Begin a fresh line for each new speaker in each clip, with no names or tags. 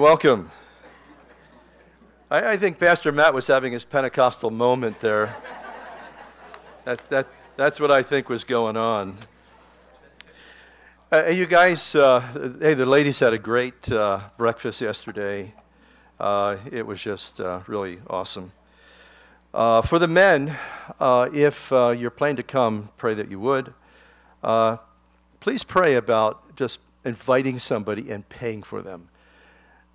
Welcome. I, I, think Pastor Matt was having his Pentecostal moment there. that, that, that's what I think was going on. Uh, you guys, uh, hey, the ladies had a great uh, breakfast yesterday. Uh, it was just uh, really awesome. Uh, for the men, if you're planning to come, pray that you would. please pray about just inviting somebody and paying for them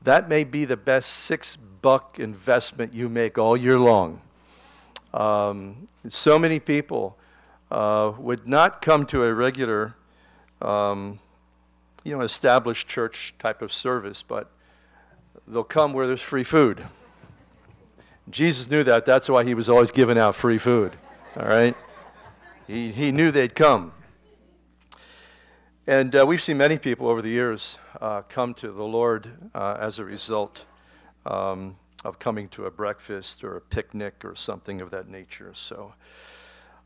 that may be the best six buck investment you make all year long. Um, so many people uh, would not come to a regular, um, you know, established church type of service, but they'll come where there's free food. Jesus knew that. That's why he was always giving out free food. All right? He, he knew they'd come. And uh, we've seen many people over the years uh, come to the Lord uh, as a result um, of coming to a breakfast or a picnic or something of that nature. So,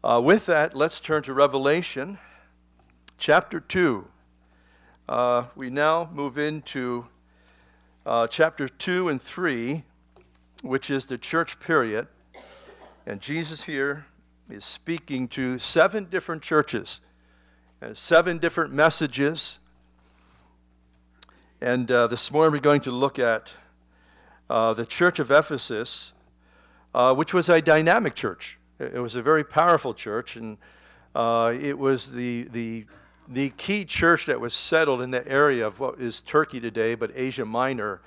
uh, with that, let's turn to Revelation chapter 2. Uh, we now move into uh, chapter 2 and 3, which is the church period. And Jesus here is speaking to seven different churches seven different messages. And uh, this morning we're going to look at uh, the church of Ephesus, uh, which was a dynamic church. It was a very powerful church, and uh, it was the, the, the key church that was settled in the area of what is Turkey today, but Asia Minor.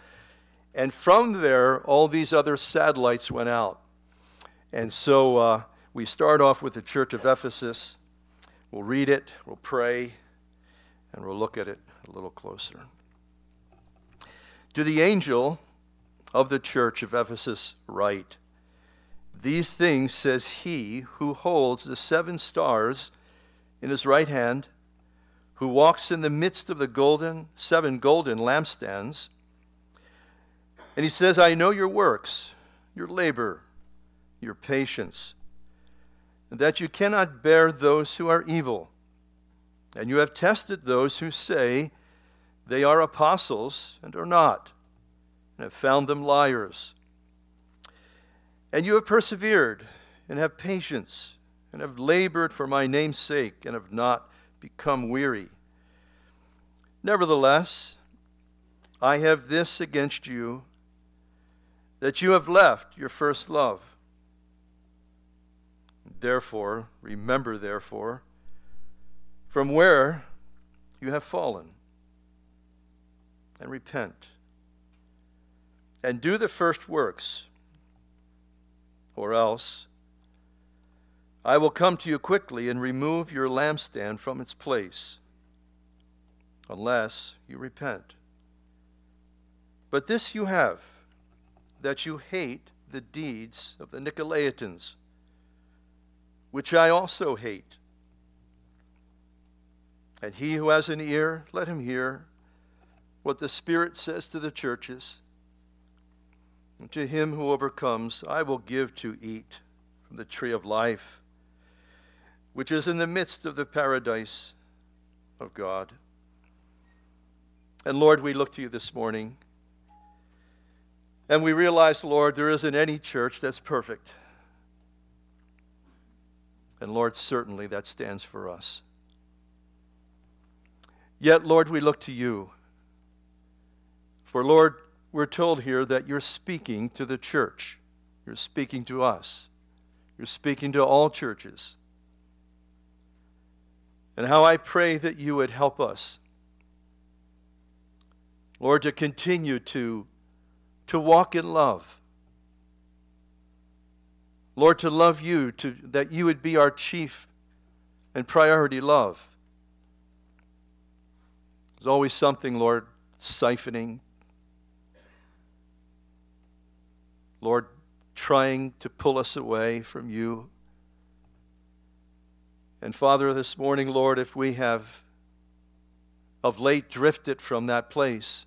And from there, all these other satellites went out. And so uh, we start off with the church of Ephesus. We'll read it, we'll pray, and we'll look at it a little closer. To the angel of the church of Ephesus, write These things says he who holds the seven stars in his right hand, who walks in the midst of the golden, seven golden lampstands. And he says, I know your works, your labor, your patience that you cannot bear those who are evil. And you have tested those who say they are apostles and are not, and have found them liars. And you have persevered and have patience and have labored for my name's sake and have not become weary. Nevertheless, I have this against you that you have left your first love. Therefore, remember, therefore, from where you have fallen, and repent, and do the first works, or else I will come to you quickly and remove your lampstand from its place, unless you repent. But this you have, that you hate the deeds of the Nicolaitans which I also hate. And he who has an ear, let him hear what the Spirit says to the churches. And to him who overcomes, I will give to eat from the tree of life, which is in the midst of the paradise of God. And Lord, we look to you this morning, and we realize, Lord, there isn't any church that's perfect. And Lord, certainly that stands for us. Yet, Lord, we look to you. For, Lord, we're told here that you're speaking to the church. You're speaking to us. You're speaking to all churches. And how I pray that you would help us, Lord, to continue to, to walk in love Lord, to love you, to, that you would be our chief and priority love. There's always something, Lord, siphoning. Lord, trying to pull us away from you. And Father, this morning, Lord, if we have of late drifted from that place,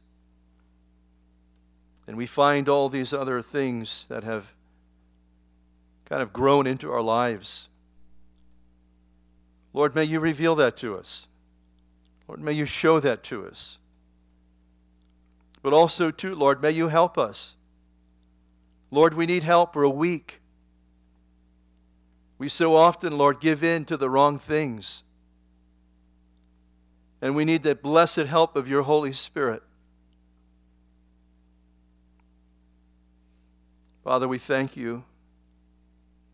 and we find all these other things that have kind of grown into our lives. Lord, may you reveal that to us. Lord, may you show that to us. But also, too, Lord, may you help us. Lord, we need help. We're weak. We so often, Lord, give in to the wrong things. And we need the blessed help of your Holy Spirit. Father, we thank you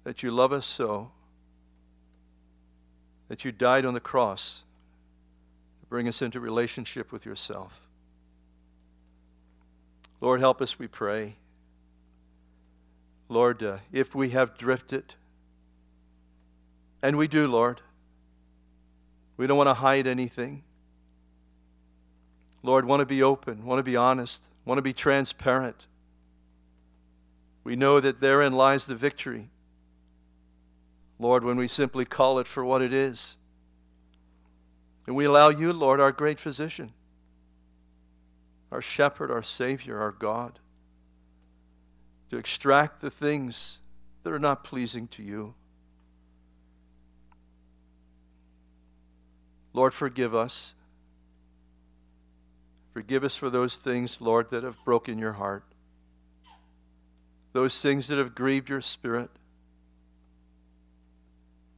that you love us so, that you died on the cross to bring us into relationship with yourself. Lord, help us, we pray. Lord, uh, if we have drifted, and we do, Lord, we don't want to hide anything. Lord, want to be open, want to be honest, want to be transparent. We know that therein lies the victory. Lord, when we simply call it for what it is. And we allow you, Lord, our great physician, our shepherd, our Savior, our God, to extract the things that are not pleasing to you. Lord, forgive us. Forgive us for those things, Lord, that have broken your heart those things that have grieved your spirit,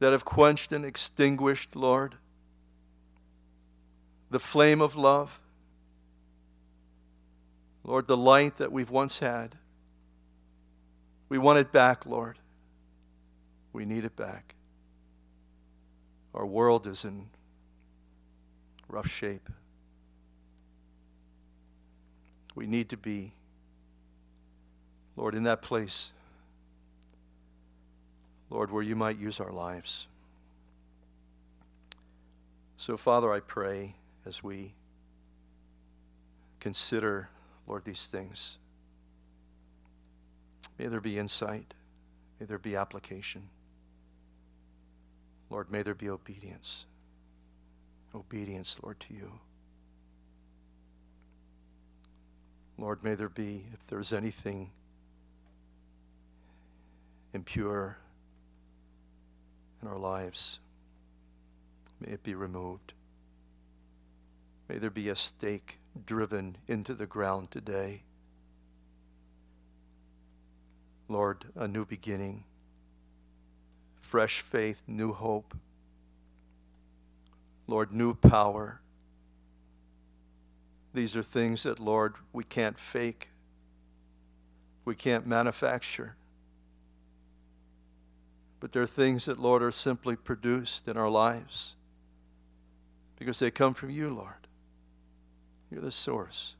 that have quenched and extinguished, Lord, the flame of love. Lord, the light that we've once had. We want it back, Lord. We need it back. Our world is in rough shape. We need to be Lord, in that place, Lord, where you might use our lives. So, Father, I pray as we consider, Lord, these things, may there be insight, may there be application. Lord, may there be obedience. Obedience, Lord, to you. Lord, may there be, if there's anything impure in our lives. May it be removed. May there be a stake driven into the ground today. Lord, a new beginning, fresh faith, new hope. Lord, new power. These are things that, Lord, we can't fake, we can't manufacture. But there are things that, Lord, are simply produced in our lives because they come from you, Lord. You're the source,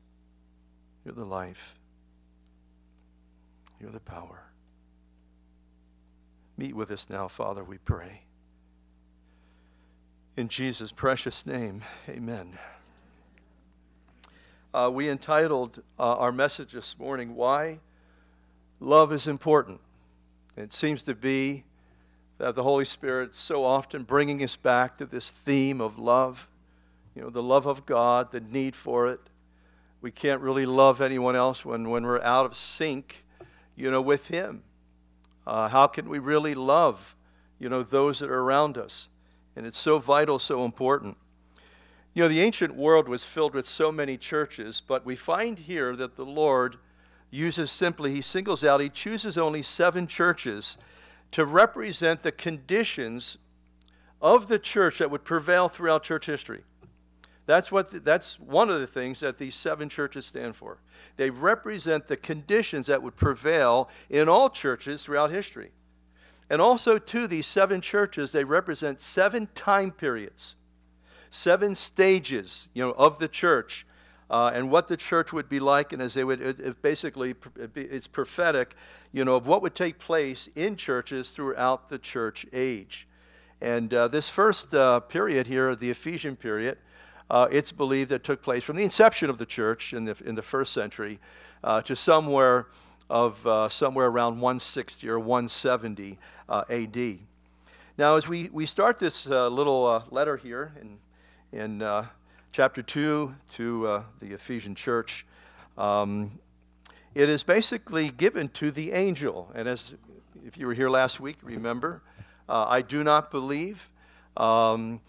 you're the life, you're the power. Meet with us now, Father, we pray. In Jesus' precious name, amen. Uh, we entitled uh, our message this morning, Why Love is Important. It seems to be that the Holy Spirit so often bringing us back to this theme of love, you know, the love of God, the need for it. We can't really love anyone else when, when we're out of sync, you know, with Him. Uh, how can we really love, you know, those that are around us? And it's so vital, so important. You know, the ancient world was filled with so many churches, but we find here that the Lord uses simply, He singles out, He chooses only seven churches to represent the conditions of the church that would prevail throughout church history. That's, what the, that's one of the things that these seven churches stand for. They represent the conditions that would prevail in all churches throughout history. And also, too, these seven churches, they represent seven time periods, seven stages you know, of the church uh, and what the church would be like, and as they would, it, it basically, it's prophetic, you know, of what would take place in churches throughout the church age. And uh, this first uh, period here, the Ephesian period, uh, it's believed that took place from the inception of the church in the, in the first century uh, to somewhere of uh, somewhere around 160 or 170 AD. Now, as we, we start this little letter here in, in chapter 2 to uh, the Ephesian church. Um, it is basically given to the angel. And as if you were here last week, remember, uh, I do not believe. Um,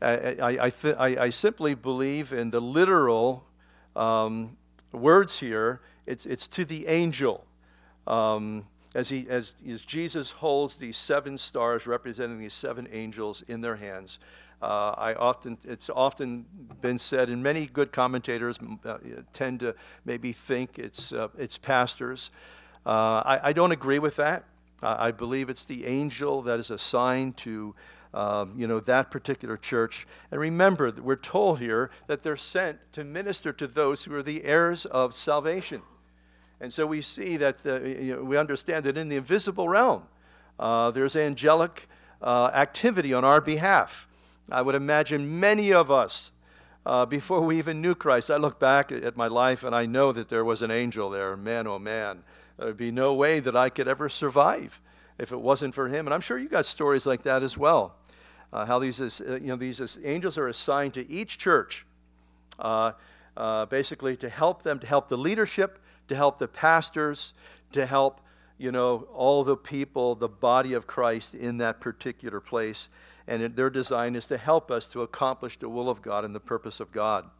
I, I, I, th- I, simply believe in the literal um, words here, it's, it's to the angel. Um, as, he, as, as Jesus holds these seven stars representing these seven angels in their hands, uh, I often, it's often been said, and many good commentators uh, tend to maybe think it's, uh, it's pastors. Uh, I, I, don't agree with that. I believe it's the angel that is assigned to um, you know, that particular church. And remember, we're told here that they're sent to minister to those who are the heirs of salvation. And so we see that the, you know, we understand that in the invisible realm, uh, there's angelic uh, activity on our behalf. I would imagine many of us, uh, before we even knew Christ, I look back at my life and I know that there was an angel there. Man, oh man, there would be no way that I could ever survive if it wasn't for him. And I'm sure you got stories like that as well uh, how these, uh, you know, these angels are assigned to each church, uh, uh, basically to help them, to help the leadership, to help the pastors, to help you know all the people, the body of Christ in that particular place. And their design is to help us to accomplish the will of God and the purpose of God.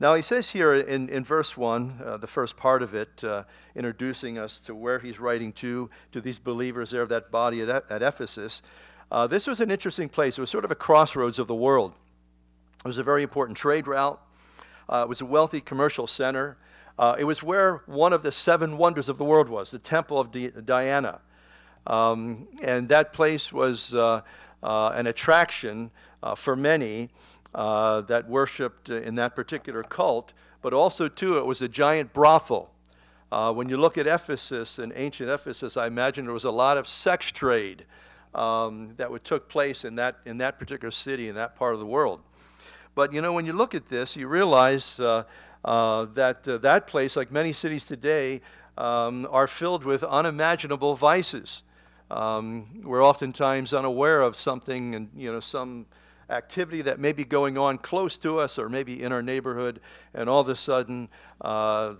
Now, he says here in, in verse 1, uh, the first part of it, uh, introducing us to where he's writing to, to these believers there of that body at, at Ephesus. Uh, this was an interesting place. It was sort of a crossroads of the world. It was a very important trade route. Uh, it was a wealthy commercial center. Uh, it was where one of the seven wonders of the world was, the Temple of Di- Diana. Um, and that place was uh, an attraction uh, for many that worshiped in that particular cult, but also, too, it was a giant brothel. when you look at Ephesus and ancient Ephesus, I imagine there was a lot of sex trade um, that would took place in that in that particular city in that part of the world. But you know, when you look at this, you realize uh, uh, that uh, that place, like many cities today, um, are filled with unimaginable vices. Um, we're oftentimes unaware of something, and you know, some activity that may be going on close to us or maybe in our neighborhood, and all of a sudden, uh,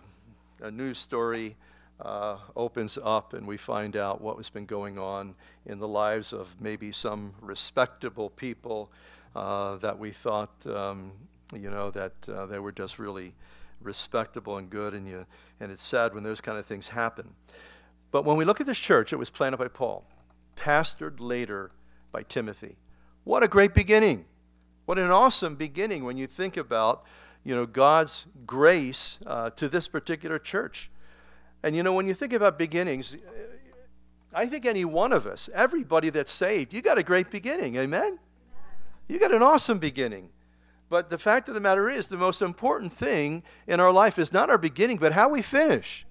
a news story uh, opens up and we find out what has been going on in the lives of maybe some respectable people uh, that we thought, um, you know, that uh, they were just really respectable and good, and, you, and it's sad when those kind of things happen. But when we look at this church, it was planted by Paul, pastored later by Timothy. What a great beginning! What an awesome beginning when you think about, you know, God's grace uh, to this particular church. And you know, when you think about beginnings, I think any one of us, everybody that's saved, you got a great beginning. Amen? You got an awesome beginning. But the fact of the matter is, the most important thing in our life is not our beginning, but how we finish.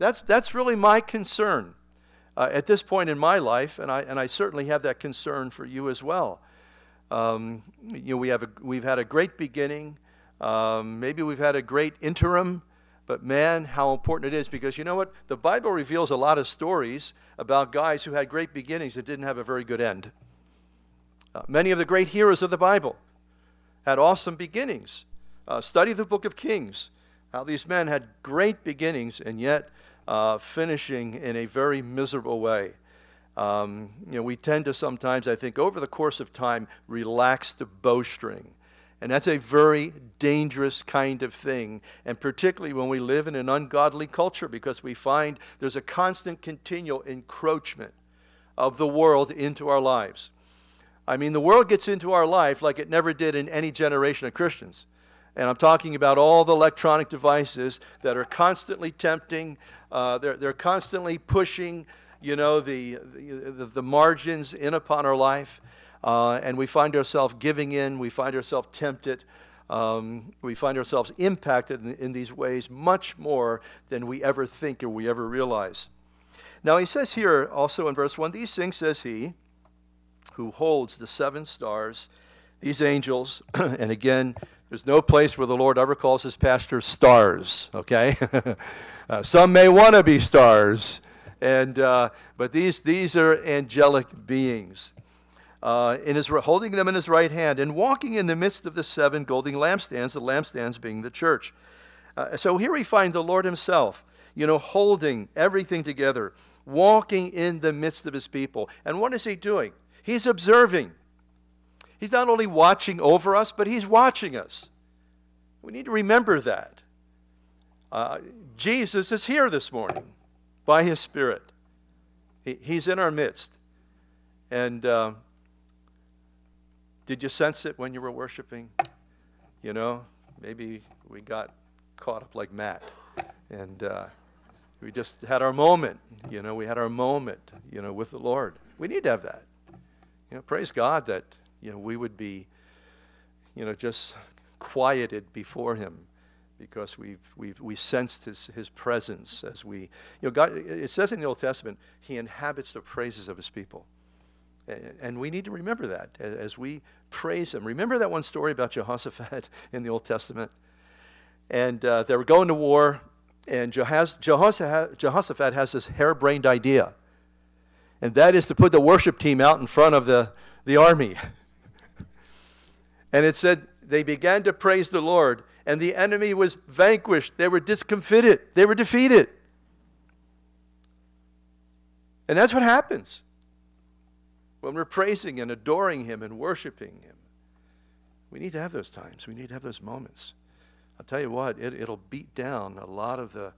That's, that's really my concern uh, at this point in my life, and I, and I certainly have that concern for you as well. Um, you know, we have a, we've had a great beginning. Um, maybe we've had a great interim. But man, how important it is because you know what? The Bible reveals a lot of stories about guys who had great beginnings that didn't have a very good end. Uh, many of the great heroes of the Bible had awesome beginnings. Uh, study the book of Kings, how these men had great beginnings and yet uh, finishing in a very miserable way. Um, you know, we tend to sometimes, I think, over the course of time, relax the bowstring and that's a very dangerous kind of thing, and particularly when we live in an ungodly culture because we find there's a constant, continual encroachment of the world into our lives. I mean, the world gets into our life like it never did in any generation of Christians. And I'm talking about all the electronic devices that are constantly tempting, uh, they're, they're constantly pushing, you know, the, the, the margins in upon our life uh, and we find ourselves giving in, we find ourselves tempted, um, we find ourselves impacted in, in, these ways much more than we ever think or we ever realize. Now, he says here also in verse 1 These things says he who holds the seven stars, these angels, and again, there's no place where the Lord ever calls his pastors stars, okay? uh, some may want to be stars, and, uh, but these, these are angelic beings uh, in his, holding them in his right hand and walking in the midst of the seven golden lampstands, the lampstands being the church. Uh, so here we find the Lord himself, you know, holding everything together, walking in the midst of his people. And what is he doing? He's observing. He's not only watching over us, but he's watching us. We need to remember that. Uh, Jesus is here this morning by his Spirit. He, he's in our midst. And uh, did you sense it when you were worshiping? You know, maybe we got caught up like Matt. And uh, we just had our moment. You know, we had our moment, you know, with the Lord. We need to have that. You know, praise God that, you know, we would be, you know, just quieted before Him because we've, we've we sensed his, his presence as we, you know, God, it says in the Old Testament, He inhabits the praises of His people. And, we need to remember that as we praise Him. Remember that one story about Jehoshaphat in the Old Testament? And uh, they were going to war, and Jehoshaphat has this harebrained idea, and that is to put the worship team out in front of the, the army. and it said, they began to praise the Lord, and the enemy was vanquished. They were discomfited, they were defeated. And that's what happens when we're praising and adoring Him and worshiping Him. We need to have those times, we need to have those moments. I'll tell you what, it, will beat down a lot of the,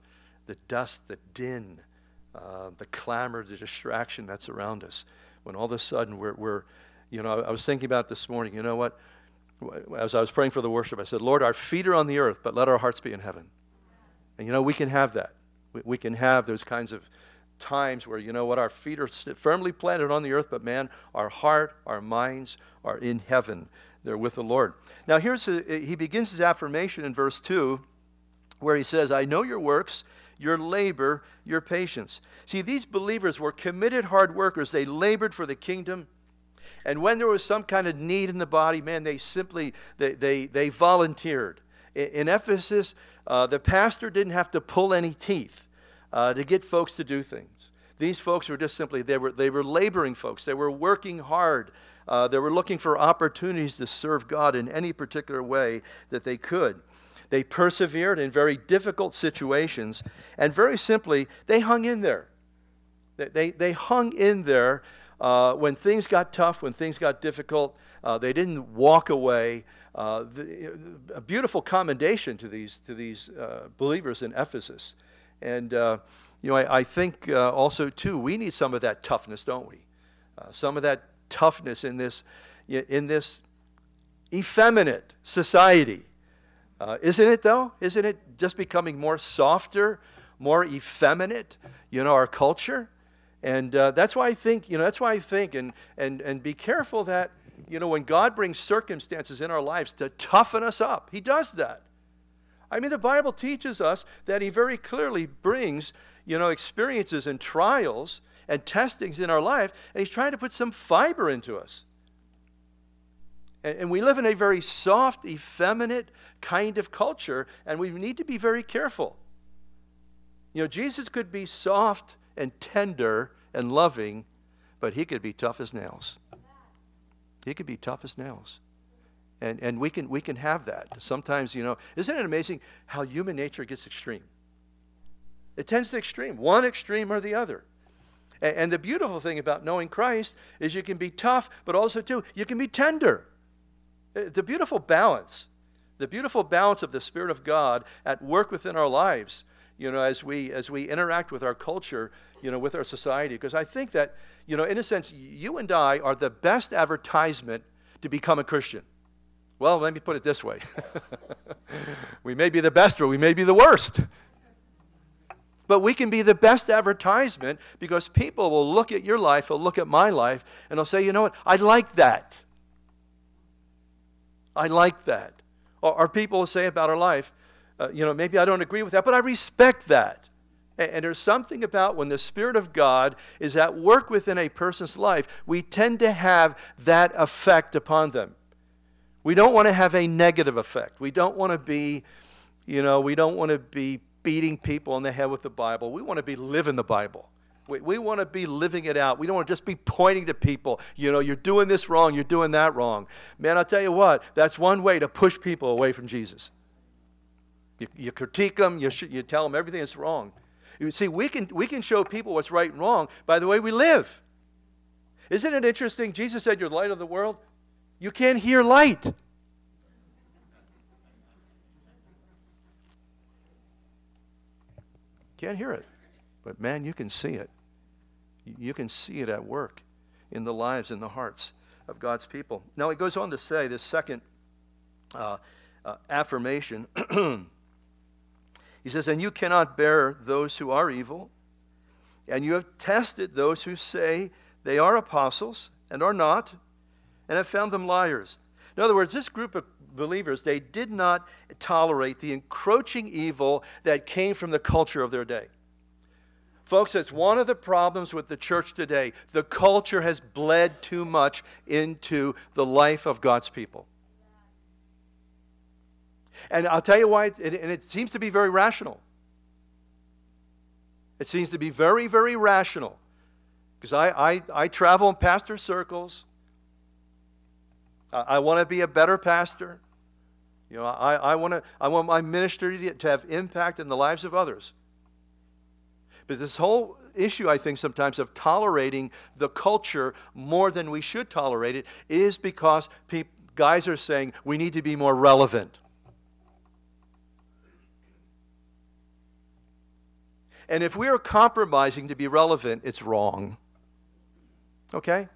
the dust, the din, uh, the clamor, the distraction that's around us. When all of a sudden we're, we're you know, I, I was thinking about this morning, you know what? As I was praying for the worship, I said, Lord, our feet are on the earth, but let our hearts be in heaven. And you know, we can have that. We, we can have those kinds of times where, you know what, our feet are firmly planted on the earth, but man, our heart, our minds are in heaven. They're with the Lord. Now, here's a, he begins his affirmation in verse 2 where he says, I know your works, your labor, your patience. See, these believers were committed hard workers. They labored for the kingdom. And when there was some kind of need in the body, man, they simply, they, they, they volunteered. In, in Ephesus, uh, the pastor didn't have to pull any teeth uh, to get folks to do things. These folks were just simply, they were, they were laboring folks. They were working hard. Uh, they were looking for opportunities to serve God in any particular way that they could. They persevered in very difficult situations, and very simply, they hung in there. They, they, they hung in there uh, when things got tough, when things got difficult, uh, they didn't walk away. Uh, the, a beautiful commendation to these, to these uh, believers in Ephesus. And, uh, you know, I, I think uh, also, too, we need some of that toughness, don't we? some of that toughness in this, in this effeminate society. isn't it, though? Isn't it just becoming more softer, more effeminate, you know, our culture? And uh, that's why I think, you know, that's why I think, and, and, and be careful that, you know, when God brings circumstances in our lives to toughen us up, He does that. I mean, the Bible teaches us that He very clearly brings, you know, experiences and trials and testings in our life, and He's trying to put some fiber into us. And, and we live in a very soft, effeminate kind of culture, and we need to be very careful. You know, Jesus could be soft and tender and loving, but he could be tough as nails. He could be tough as nails. And, and we, can, we can have that. Sometimes, you know, isn't it amazing how human nature gets extreme? It tends to extreme, one extreme or the other. And, and the beautiful thing about knowing Christ is you can be tough, but also, too, you can be tender. Uh, the beautiful balance, the beautiful balance of the Spirit of God at work within our lives you know, as we as we interact with our culture, you know, with our society. Because I think that, you know, in a sense, you and I are the best advertisement to become a Christian. Well, let me put it this way. we may be the best or we may be the worst. But we can be the best advertisement because people will look at your life, will look at my life, and they'll say, you know what, I like that. I like that. Or, or people will say about our life, uh, you know, maybe I don't agree with that, but I respect that. And, and there's something about when the Spirit of God is at work within a person's life, we tend to have that effect upon them. We don't want to have a negative effect. We don't want to be, you know, we don't want to be beating people on the head with the Bible. We want to be living the Bible. We, we want to be living it out. We don't want to just be pointing to people, you know, you're doing this wrong, you're doing that wrong. Man, I'll tell you what, that's one way to push people away from Jesus. You, you critique them, you, sh- you tell them everything that's wrong. You see, we can, we can show people what's right and wrong by the way we live. Isn't it interesting? Jesus said, You're the light of the world. You can't hear light. can't hear it. But man, you can see it. You can see it at work in the lives, in the hearts of God's people. Now, it goes on to say this second uh, uh, affirmation. he says, And you cannot bear those who are evil, and you have tested those who say they are apostles and are not, and have found them liars. In other words, this group of believers, they did not tolerate the encroaching evil that came from the culture of their day. Folks, it's one of the problems with the church today. The culture has bled too much into the life of God's people. And I'll tell you why, and it seems to be very rational. It seems to be very, very rational. Because I, I, I travel in pastor circles. I, I want to be a better pastor. You know, I, I, wanna, I want my ministry to have impact in the lives of others. But this whole issue, I think, sometimes of tolerating the culture more than we should tolerate it is because guys are saying we need to be more relevant. And if we are compromising to be relevant, it's wrong. Okay?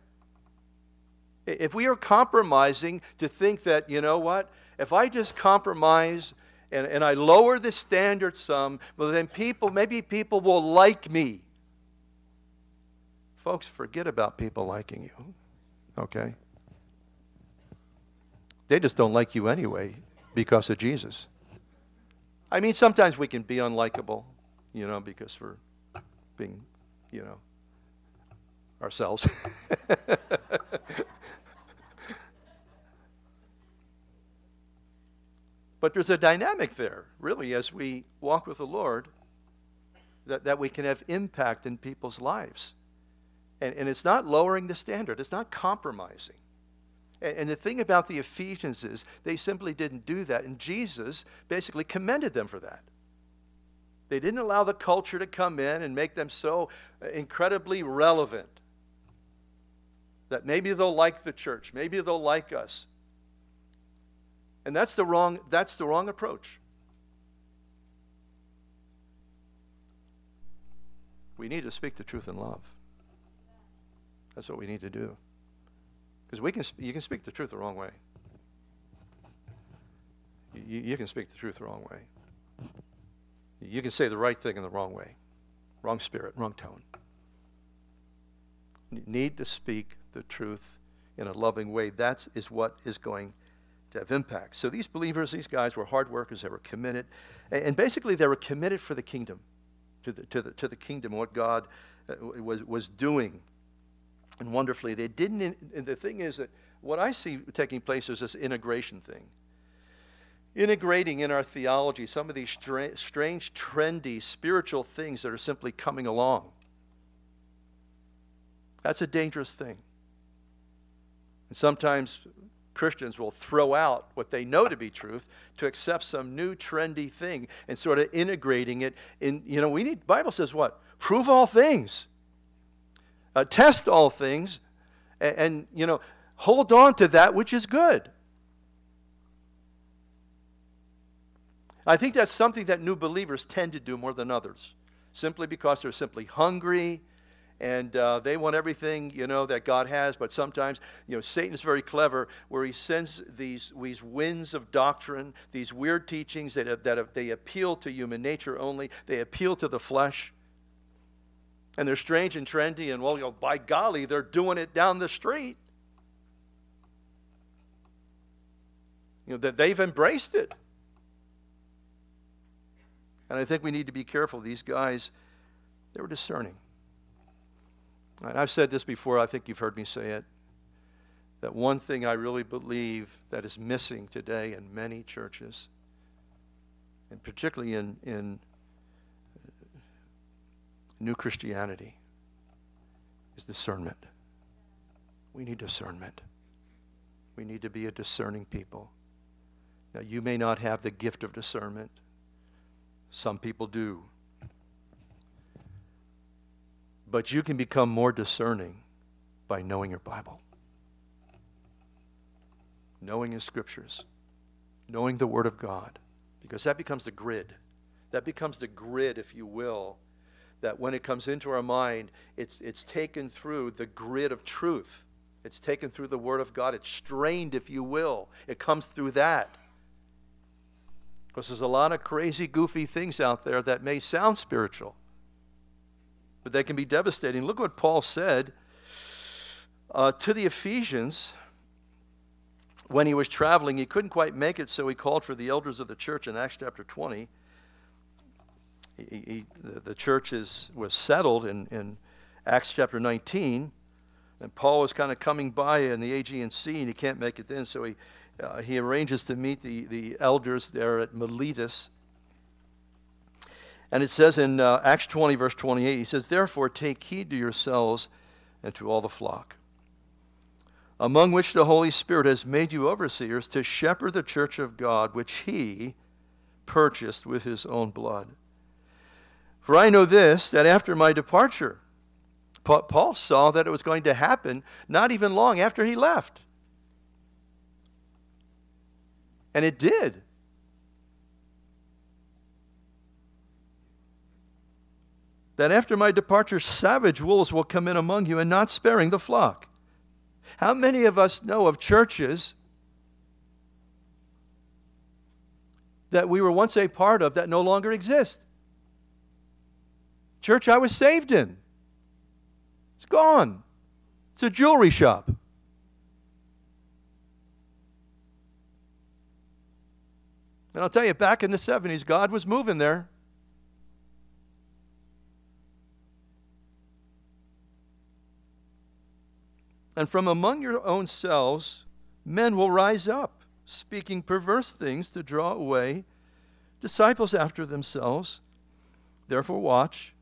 If we are compromising to think that, you know what, if I just compromise and, and I lower the standard some, well, then people, maybe people will like me. Folks, forget about people liking you, okay? They just don't like you anyway because of Jesus. I mean, sometimes we can be unlikable, you know, because we're being, you know, ourselves. But there's a dynamic there, really, as we walk with the Lord, that, that we can have impact in people's lives. And, and it's not lowering the standard, it's not compromising. And, and the thing about the Ephesians is they simply didn't do that. And Jesus basically commended them for that. They didn't allow the culture to come in and make them so incredibly relevant that maybe they'll like the church, maybe they'll like us. And that's the wrong, that's the wrong approach. We need to speak the truth in love. That's what we need to do. Because we can, you can speak the truth the wrong way. You, you can speak the truth the wrong way. You can say the right thing in the wrong way. Wrong spirit, wrong tone. You need to speak the truth in a loving way. That is what is going to have impact. So these believers, these guys were hard workers, they were committed. And basically, they were committed for the kingdom, to the, to the, to the kingdom, what God uh, was, was doing. And wonderfully, they didn't. And the thing is that what I see taking place is this integration thing. Integrating in our theology some of these strange, trendy spiritual things that are simply coming along. That's a dangerous thing. And sometimes Christians will throw out what they know to be truth to accept some new trendy thing and sort of integrating it in, you know, we need, Bible says what? Prove all things. Uh, test all things and, and, you know, hold on to that which is good. I think that's something that new believers tend to do more than others, simply because they're simply hungry and uh, they want everything you know that God has. But sometimes you know Satan is very clever, where he sends these these winds of doctrine, these weird teachings that that they appeal to human nature only. They appeal to the flesh, and they're strange and trendy. And well, you know, by golly, they're doing it down the street. You know that they've embraced it. And I think we need to be careful. These guys, they were discerning. And I've said this before, I think you've heard me say it. That one thing I really believe that is missing today in many churches, and particularly in, in uh, new Christianity, is discernment. We need discernment. We need to be a discerning people. Now, you may not have the gift of discernment, some people do. But you can become more discerning by knowing your Bible, knowing His scriptures, knowing the Word of God, because that becomes the grid. That becomes the grid, if you will, that when it comes into our mind, it's, it's taken through the grid of truth. It's taken through the Word of God. It's strained, if you will. It comes through that. Because there's a lot of crazy, goofy things out there that may sound spiritual, but they can be devastating. Look what Paul said uh, to the Ephesians when he was traveling. He couldn't quite make it, so he called for the elders of the church in Acts chapter 20 he, he, the church is, was settled in, in Acts chapter 19. And Paul was kind of coming by in the Aegean Sea, and he can't make it then, so he, uh, he arranges to meet the, the elders there at Miletus. And it says in uh, Acts 20, verse 28, he says, Therefore take heed to yourselves and to all the flock, among which the Holy Spirit has made you overseers to shepherd the church of God, which he purchased with his own blood. For I know this, that after my departure, Paul saw that it was going to happen not even long after he left. And it did. That after my departure, savage wolves will come in among you and not sparing the flock. How many of us know of churches that we were once a part of that no longer exist? Church I was saved in. It's gone. It's a jewelry shop. And I'll tell you, back in the 70s, God was moving there. And from among your own selves, men will rise up, speaking perverse things to draw away disciples after themselves. Therefore, watch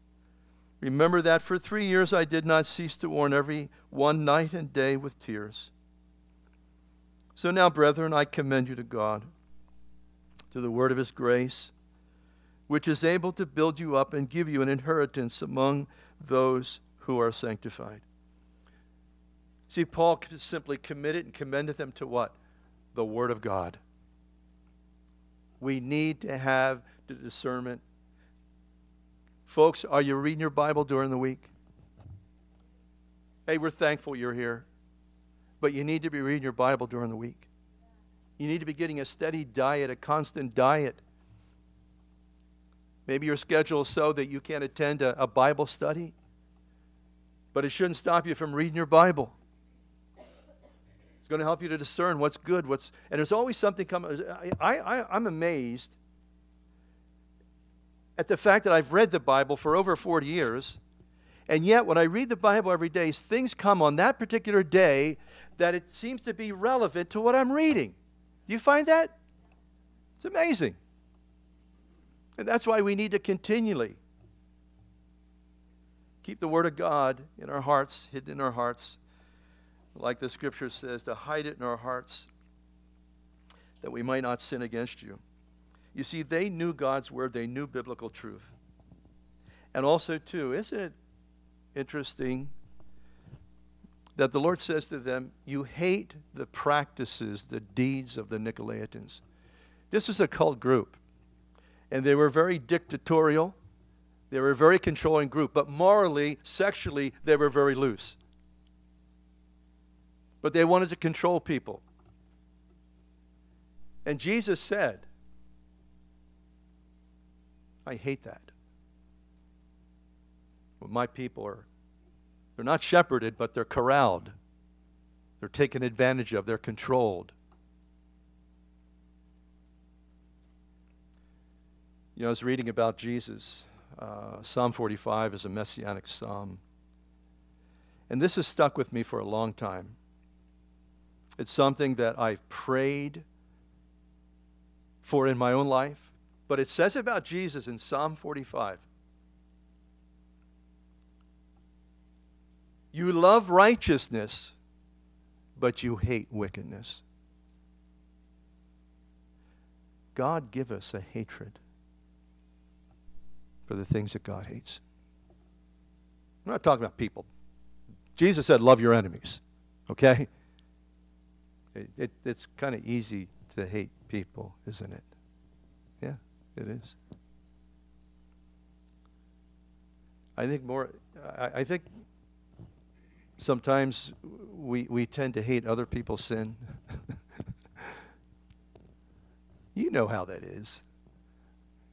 Remember that for three years I did not cease to warn every one night and day with tears. So now, brethren, I commend you to God, to the word of his grace, which is able to build you up and give you an inheritance among those who are sanctified. See, Paul simply committed and commended them to what? The Word of God. We need to have the discernment Folks, are you reading your Bible during the week? Hey, we're thankful you're here, but you need to be reading your Bible during the week. You need to be getting a steady diet, a constant diet. Maybe your schedule is so that you can't attend a, a Bible study, but it shouldn't stop you from reading your Bible. It's going to help you to discern what's good, what's, and there's always something coming. I, I, I'm amazed at the fact that I've read the Bible for over 40 years, and yet when I read the Bible every day, things come on that particular day that it seems to be relevant to what I'm reading. Do you find that? It's amazing. And that's why we need to continually keep the Word of God in our hearts, hidden in our hearts, like the Scripture says, to hide it in our hearts that we might not sin against you. You see, they knew God's word, they knew biblical truth. And also, too, isn't it interesting that the Lord says to them, You hate the practices, the deeds of the Nicolaitans. This was a cult group, and they were very dictatorial. They were a very controlling group, but morally, sexually, they were very loose. But they wanted to control people. And Jesus said, I hate that. My people are, they're not shepherded, but they're corralled. They're taken advantage of, they're controlled. You know, I was reading about Jesus. Uh, psalm 45 is a messianic psalm. And this has stuck with me for a long time. It's something that I've prayed for in my own life. But it says about Jesus in Psalm 45 You love righteousness, but you hate wickedness. God give us a hatred for the things that God hates. I'm not talking about people. Jesus said, Love your enemies. Okay? It, it, it's kind of easy to hate people, isn't it? Yeah. It is. I think more, I, I think sometimes we, we tend to hate other people's sin. you know how that is.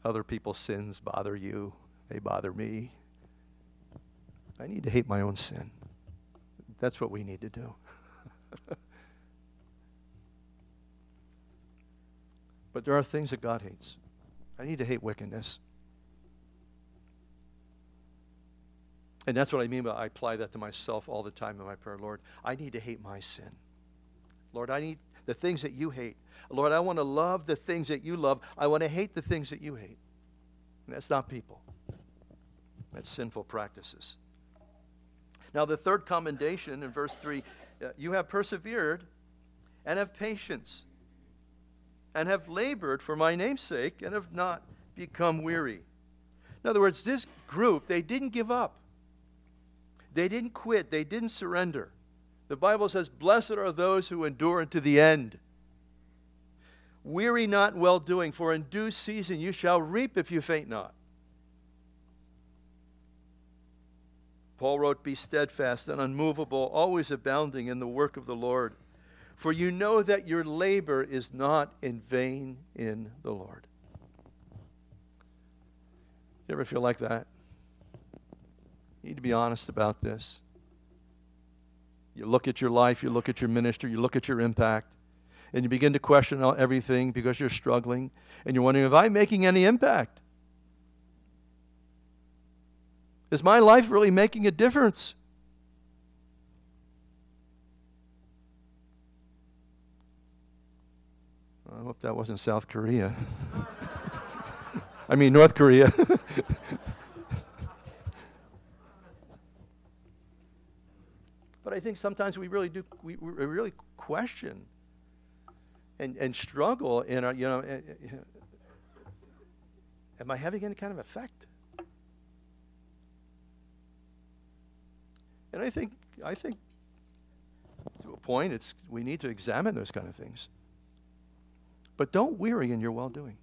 Other people's sins bother you, they bother me. I need to hate my own sin. That's what we need to do. but there are things that God hates. I need to hate wickedness. And that's what I mean by I apply that to myself all the time in my prayer. Lord, I need to hate my sin. Lord, I need the things that you hate. Lord, I want to love the things that you love. I want to hate the things that you hate. And that's not people, that's sinful practices. Now, the third commendation in verse 3 uh, you have persevered and have patience and have labored for my name's sake and have not become weary. In other words, this group, they didn't give up. They didn't quit, they didn't surrender. The Bible says, Blessed are those who endure unto the end. Weary not well doing, for in due season you shall reap if you faint not. Paul wrote, Be steadfast and unmovable, always abounding in the work of the Lord, for you know that your labor is not in vain in the Lord. You ever feel like that? You need to be honest about this. You look at your life, you look at your ministry, you look at your impact, and you begin to question everything because you're struggling, and you're wondering, am I making any impact? Is my life really making a difference? I hope that wasn't South Korea. I mean, North Korea. But I think sometimes we really do, we, we really question and, and struggle in our, you know, eh, eh, eh, am I having any kind of effect? And I think, I think to a point, it's, we need to examine those kind of things. But don't weary in your well doing.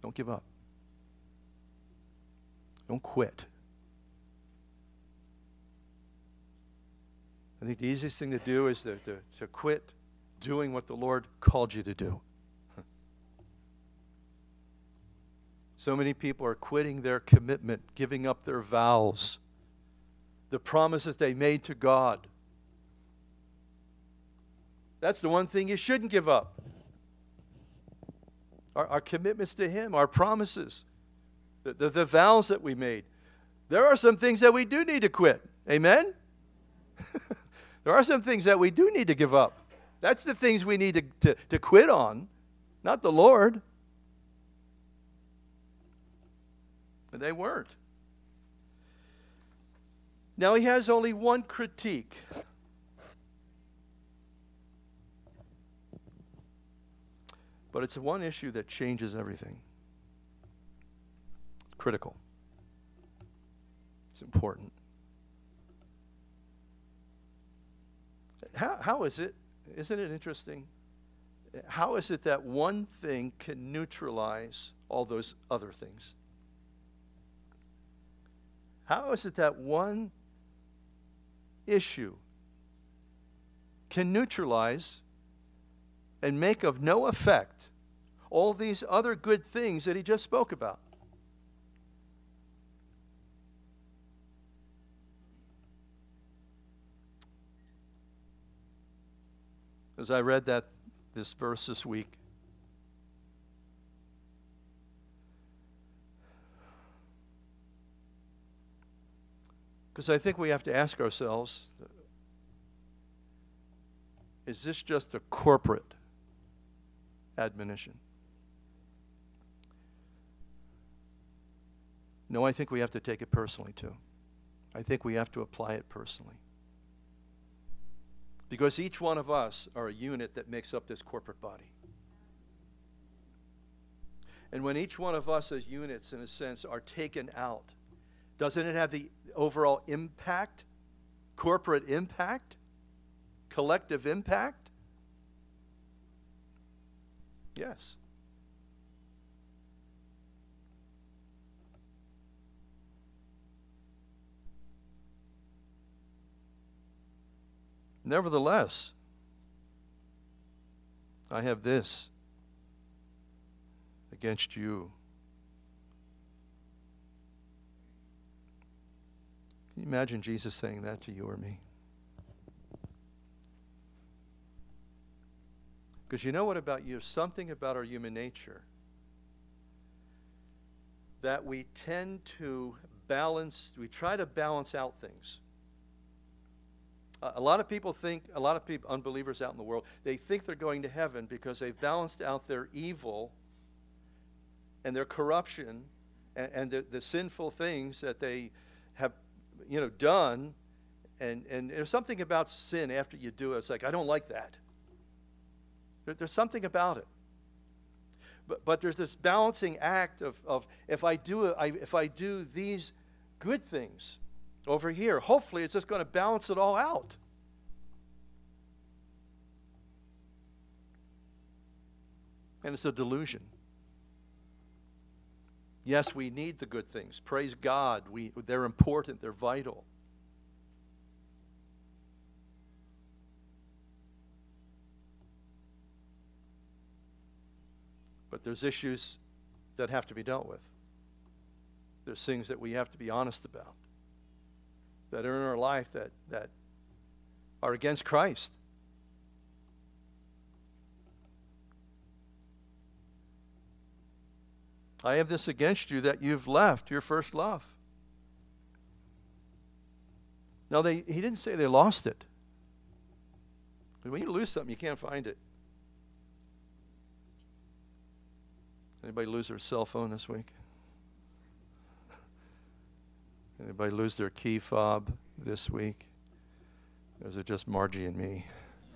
Don't give up. Don't quit. I think the easiest thing to do is to, to, to quit doing what the Lord called you to do. So many people are quitting their commitment, giving up their vows, the promises they made to God. That's the one thing you shouldn't give up. Our, our commitments to Him, our promises the, the, the vows that we made. There are some things that we do need to quit. Amen? there are some things that we do need to give up. That's the things we need to, to, to quit on, not the Lord. But they weren't. Now he has only one critique. But it's one issue that changes everything critical. It's important. How, how is it? Isn't it interesting? How is it that one thing can neutralize all those other things? How is it that one issue can neutralize and make of no effect all these other good things that he just spoke about? As I read that this verse this week. Because I think we have to ask ourselves is this just a corporate admonition? No, I think we have to take it personally too. I think we have to apply it personally. Because each one of us are a unit that makes up this corporate body. And when each one of us as units, in a sense, are taken out, doesn't it have the overall impact, corporate impact, collective impact? Yes. Nevertheless, I have this against you. Can you imagine Jesus saying that to you or me? Because you know what about you? Something about our human nature that we tend to balance, we try to balance out things. A lot of people think, a lot of people, unbelievers out in the world, they think they're going to heaven because they've balanced out their evil and their corruption and, and the, the sinful things that they have, you know, done. And, and there's something about sin after you do it. It's like, I don't like that. There, there's something about it. But, but there's this balancing act of, of if, I do, if I do these good things over here, hopefully it's just going to balance it all out. And it's a delusion. Yes, we need the good things. Praise God. We, they're important, they're vital. But there's issues that have to be dealt with. There's things that we have to be honest about that are in our life that, that are against Christ. I have this against you that you've left your first love. Now, they, he didn't say they lost it. When you lose something, you can't find it. Anybody lose their cell phone this week? Anybody lose their key fob this week? Is it just Margie and me?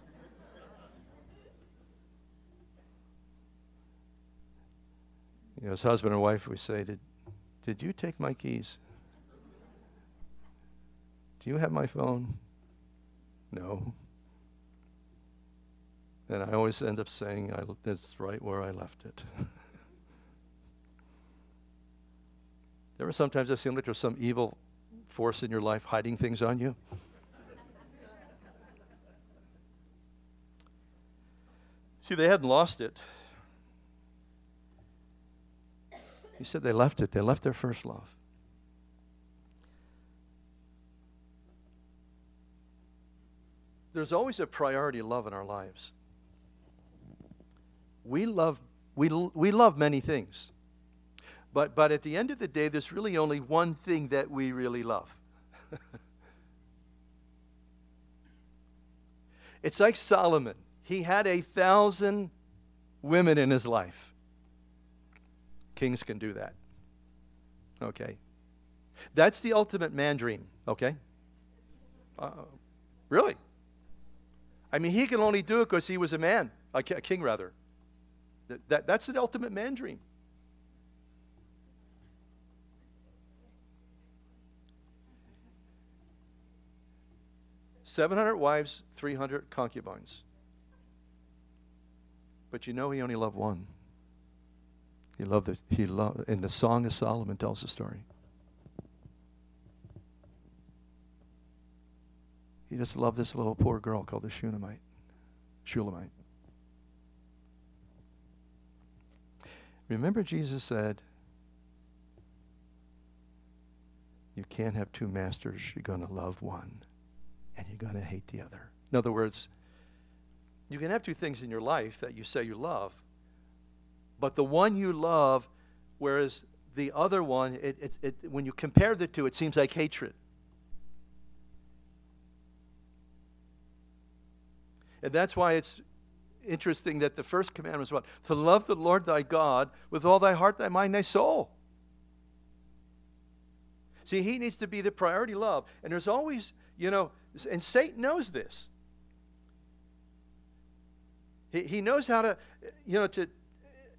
you know, as husband and wife, we say, Did, did you take my keys? Do you have my phone? No. And I always end up saying, I, It's right where I left it. There were sometimes it seemed like there was some evil force in your life hiding things on you. See, they hadn't lost it. He said they left it. They left their first love. There's always a priority love in our lives. We love, we, we love many things. But, but at the end of the day, there's really only one thing that we really love. it's like Solomon. He had a thousand women in his life. Kings can do that. Okay. That's the ultimate man dream, okay? Uh, really? I mean, he can only do it because he was a man, a, king rather. That, that, that's the ultimate man dream. 700 wives, 300 concubines. But you know he only loved one. He loved the, he loved, and the Song of Solomon tells the story. He just loved this little poor girl called the Shunammite. Shulamite. Remember, Jesus said, You can't have two masters. You're going to love one and you're going to hate the other. In other words, you can have two things in your life that you say you love, but the one you love, whereas the other one, it, it, it, when you compare the two, it seems like hatred. And that's why it's interesting that the first commandment is what? To love the Lord thy God with all thy heart, thy mind, thy soul. See, he needs to be the priority love. And there's always, you know, and Satan knows this. He, he knows how to, you know, to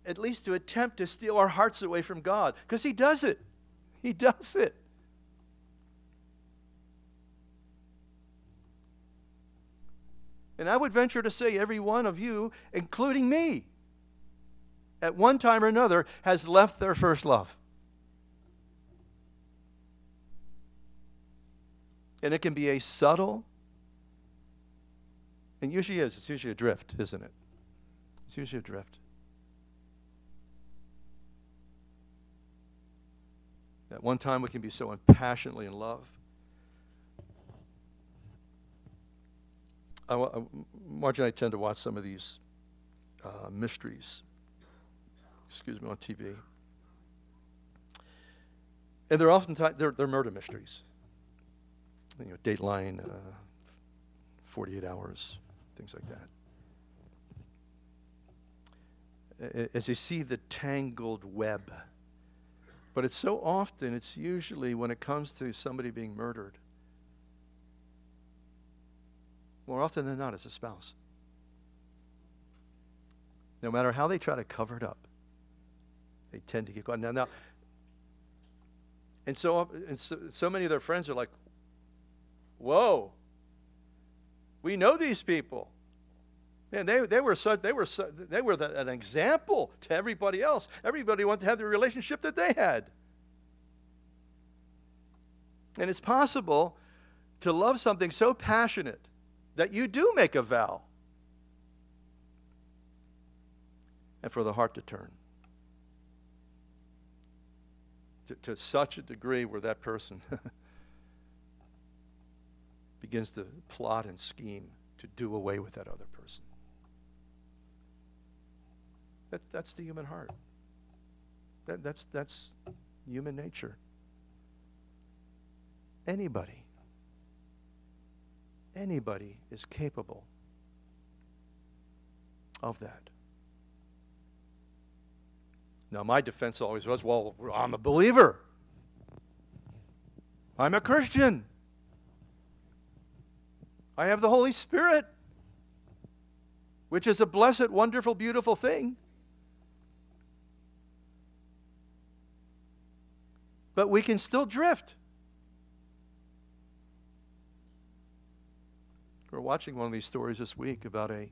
at least to attempt to steal our hearts away from God because he does it. He does it. And I would venture to say every one of you, including me, at one time or another, has left their first love. And it can be a subtle, It usually is. It's usually a drift, isn't it? It's usually a drift. At one time, we can be so passionately in love. I, I, Marge and I tend to watch some of these uh, mysteries, excuse me, on TV. And they're often they're, they're murder mysteries. You know, Dateline, uh, 48 Hours, things like that. As you see the tangled web. But it's so often, it's usually when it comes to somebody being murdered, more often than not, it's a spouse. No matter how they try to cover it up, they tend to get caught. Now, now and so, and so, so many of their friends are like, whoa, we know these people. Man, they, they were, such, they were, so, they were the, an example to everybody else. Everybody wanted to have the relationship that they had. And it's possible to love something so passionate that you do make a vow and for the heart to turn to, to such a degree where that person begins to plot and scheme to do away with that other person. That, that's the human heart. That, that's, that's human nature. Anybody, anybody is capable of that. Now, my defense always was well, I'm a believer, I'm a Christian, I have the Holy Spirit, which is a blessed, wonderful, beautiful thing. But we can still drift. We're watching one of these stories this week about a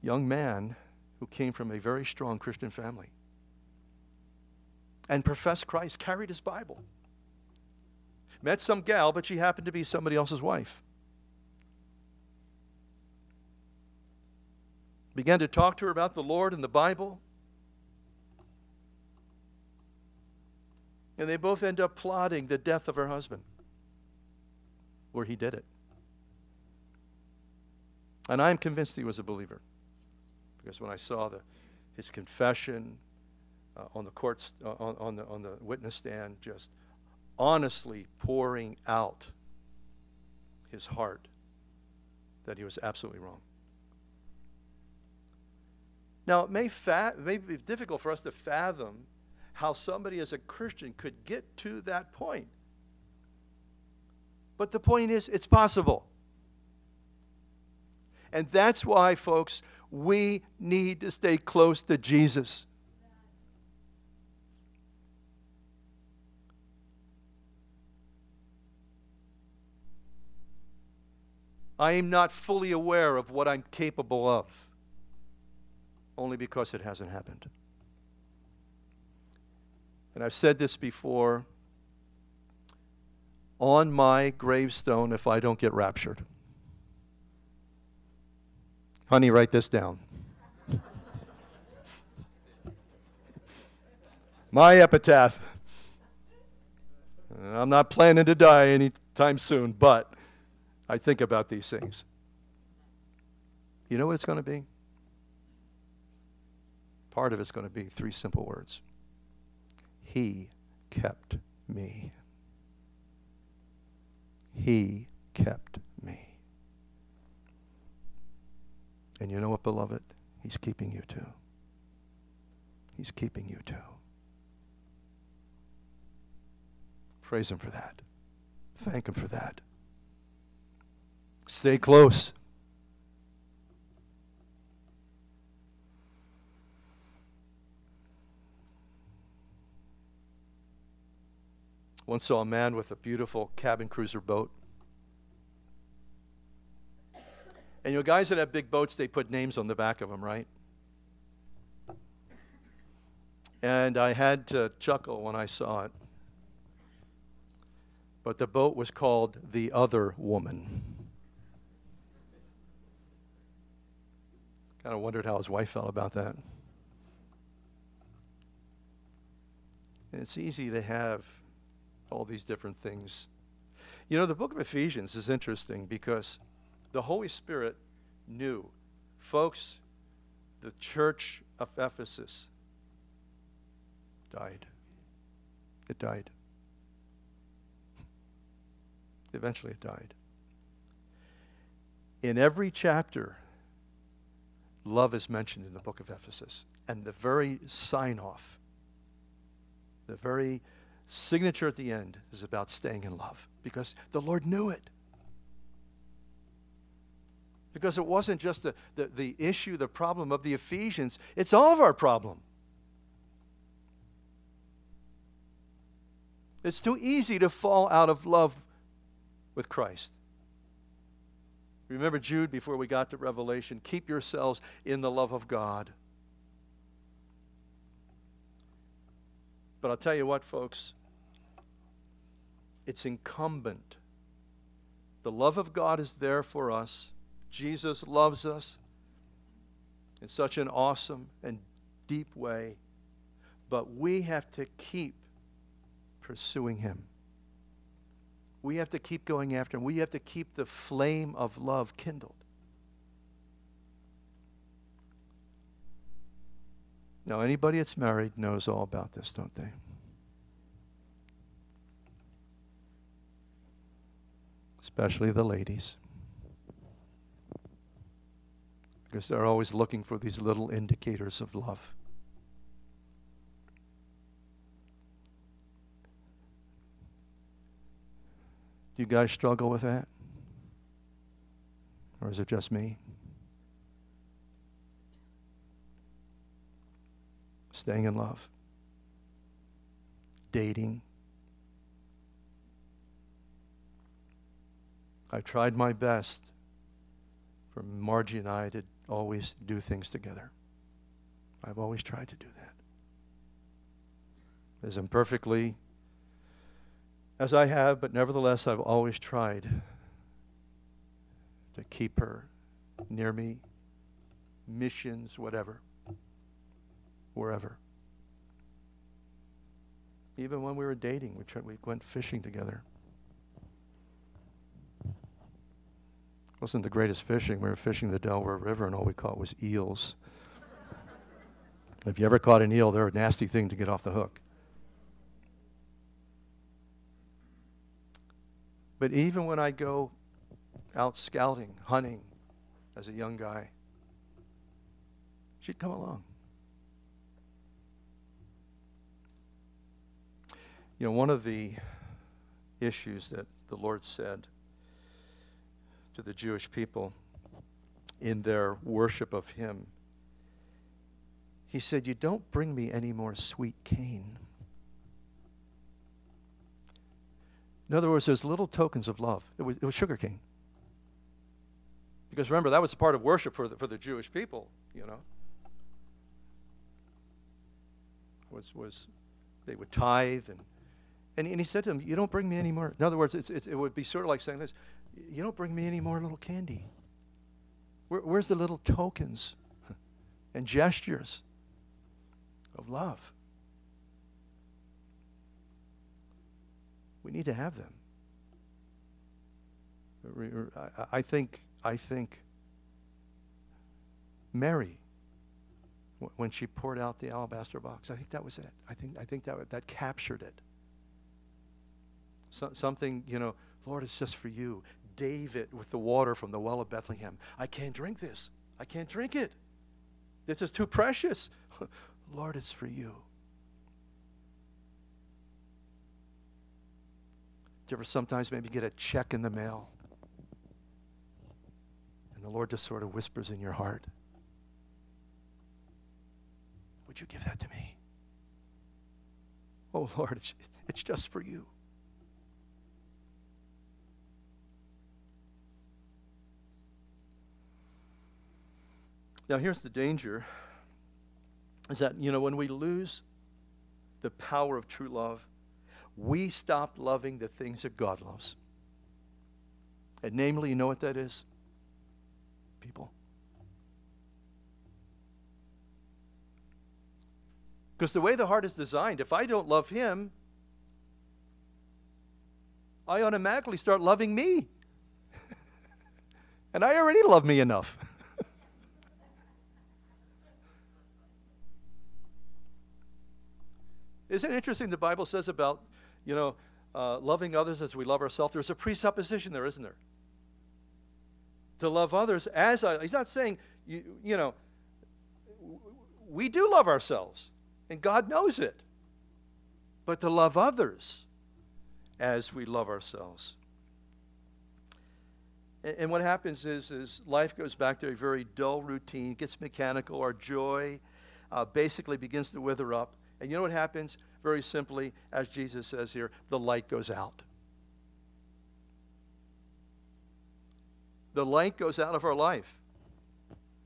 young man who came from a very strong Christian family and professed Christ, carried his Bible. Met some gal, but she happened to be somebody else's wife. Began to talk to her about the Lord and the Bible. And they both end up plotting the death of her husband, where he did it. And I'm convinced he was a believer. Because when I saw the, his confession, uh, on the court, uh, on, on, the, on the witness stand, just honestly pouring out his heart that he was absolutely wrong. Now, it may, fa- may be difficult for us to fathom how somebody as a Christian could get to that point. But the point is, it's possible. And that's why, folks, we need to stay close to Jesus. I am not fully aware of what I'm capable of, only because it hasn't happened. And I've said this before on my gravestone if I don't get raptured. Honey, write this down. my epitaph. Uh, I'm not planning to die anytime soon, but I think about these things. You know what it's going to be? Part of it's going to be three simple words He kept me. He kept me. And you know what, beloved? He's keeping you too. He's keeping you too. Praise Him for that. Thank Him for that. Stay close. Once saw a man with a beautiful cabin cruiser boat. And you know, guys that have big boats, they put names on the back of them, right? And I had to chuckle when I saw it. But the boat was called The Other Woman. Kind of wondered how his wife felt about that. And it's easy to have all these different things. You know, the book of Ephesians is interesting because the Holy Spirit knew, folks, the church of Ephesus died. It died. Eventually, it died. In every chapter, love is mentioned in the book of Ephesus. And the very sign off, the very signature at the end is about staying in love because the Lord knew it. Because it wasn't just the, the, the issue, the problem of the Ephesians, it's all of our problem. It's too easy to fall out of love with Christ. Remember Jude before we got to Revelation keep yourselves in the love of God. But I'll tell you what, folks, it's incumbent. The love of God is there for us. Jesus loves us in such an awesome and deep way, but we have to keep pursuing Him. We have to keep going after Him. We have to keep the flame of love kindled. Now, anybody that's married knows all about this, don't they? Especially the ladies. Because they're always looking for these little indicators of love. Do you guys struggle with that? Or is it just me? Staying in love, dating. I tried my best for Margie and I to always do things together. I've always tried to do that. As imperfectly as I have, but nevertheless, I've always tried to keep her near me, missions, whatever, wherever. Even when we were dating, we, tried, we went fishing together. wasn't the greatest fishing. We were fishing the Delaware River, and all we caught was eels. if you ever caught an eel, they're a nasty thing to get off the hook. But even when I go out scouting, hunting as a young guy, she'd come along. You know, one of the issues that the Lord said to the Jewish people in their worship of Him, He said, You don't bring me any more sweet cane. In other words, there's little tokens of love. It was, it was sugar cane. Because remember, that was part of worship for the, for the Jewish people, you know. Was, was they would tithe and, and, and he said to him, You don't bring me any more. In other words, it's, it's, it would be sort of like saying this You don't bring me any more little candy. Where, where's the little tokens and gestures of love? We need to have them. I think, I think Mary, when she poured out the alabaster box, I think that was it. I think, I think that, that captured it. So, something, you know, Lord, it's just for you. David with the water from the well of Bethlehem. I can't drink this. I can't drink it. This is too precious. Lord, it's for you. Do you ever sometimes maybe get a check in the mail? And the Lord just sort of whispers in your heart, Would you give that to me? Oh, Lord, it's, it's just for you. Now, here's the danger is that, you know, when we lose the power of true love, we stop loving the things that God loves. And namely, you know what that is? People. Because the way the heart is designed, if I don't love Him, I automatically start loving me. and I already love me enough. Isn't it interesting the Bible says about, you know, uh, loving others as we love ourselves? There's a presupposition there, isn't there? To love others as I, he's not saying, you, you know, we do love ourselves, and God knows it. But to love others as we love ourselves. And, and what happens is, is life goes back to a very dull routine, gets mechanical. Our joy uh, basically begins to wither up. And you know what happens? Very simply, as Jesus says here, the light goes out. The light goes out of our life.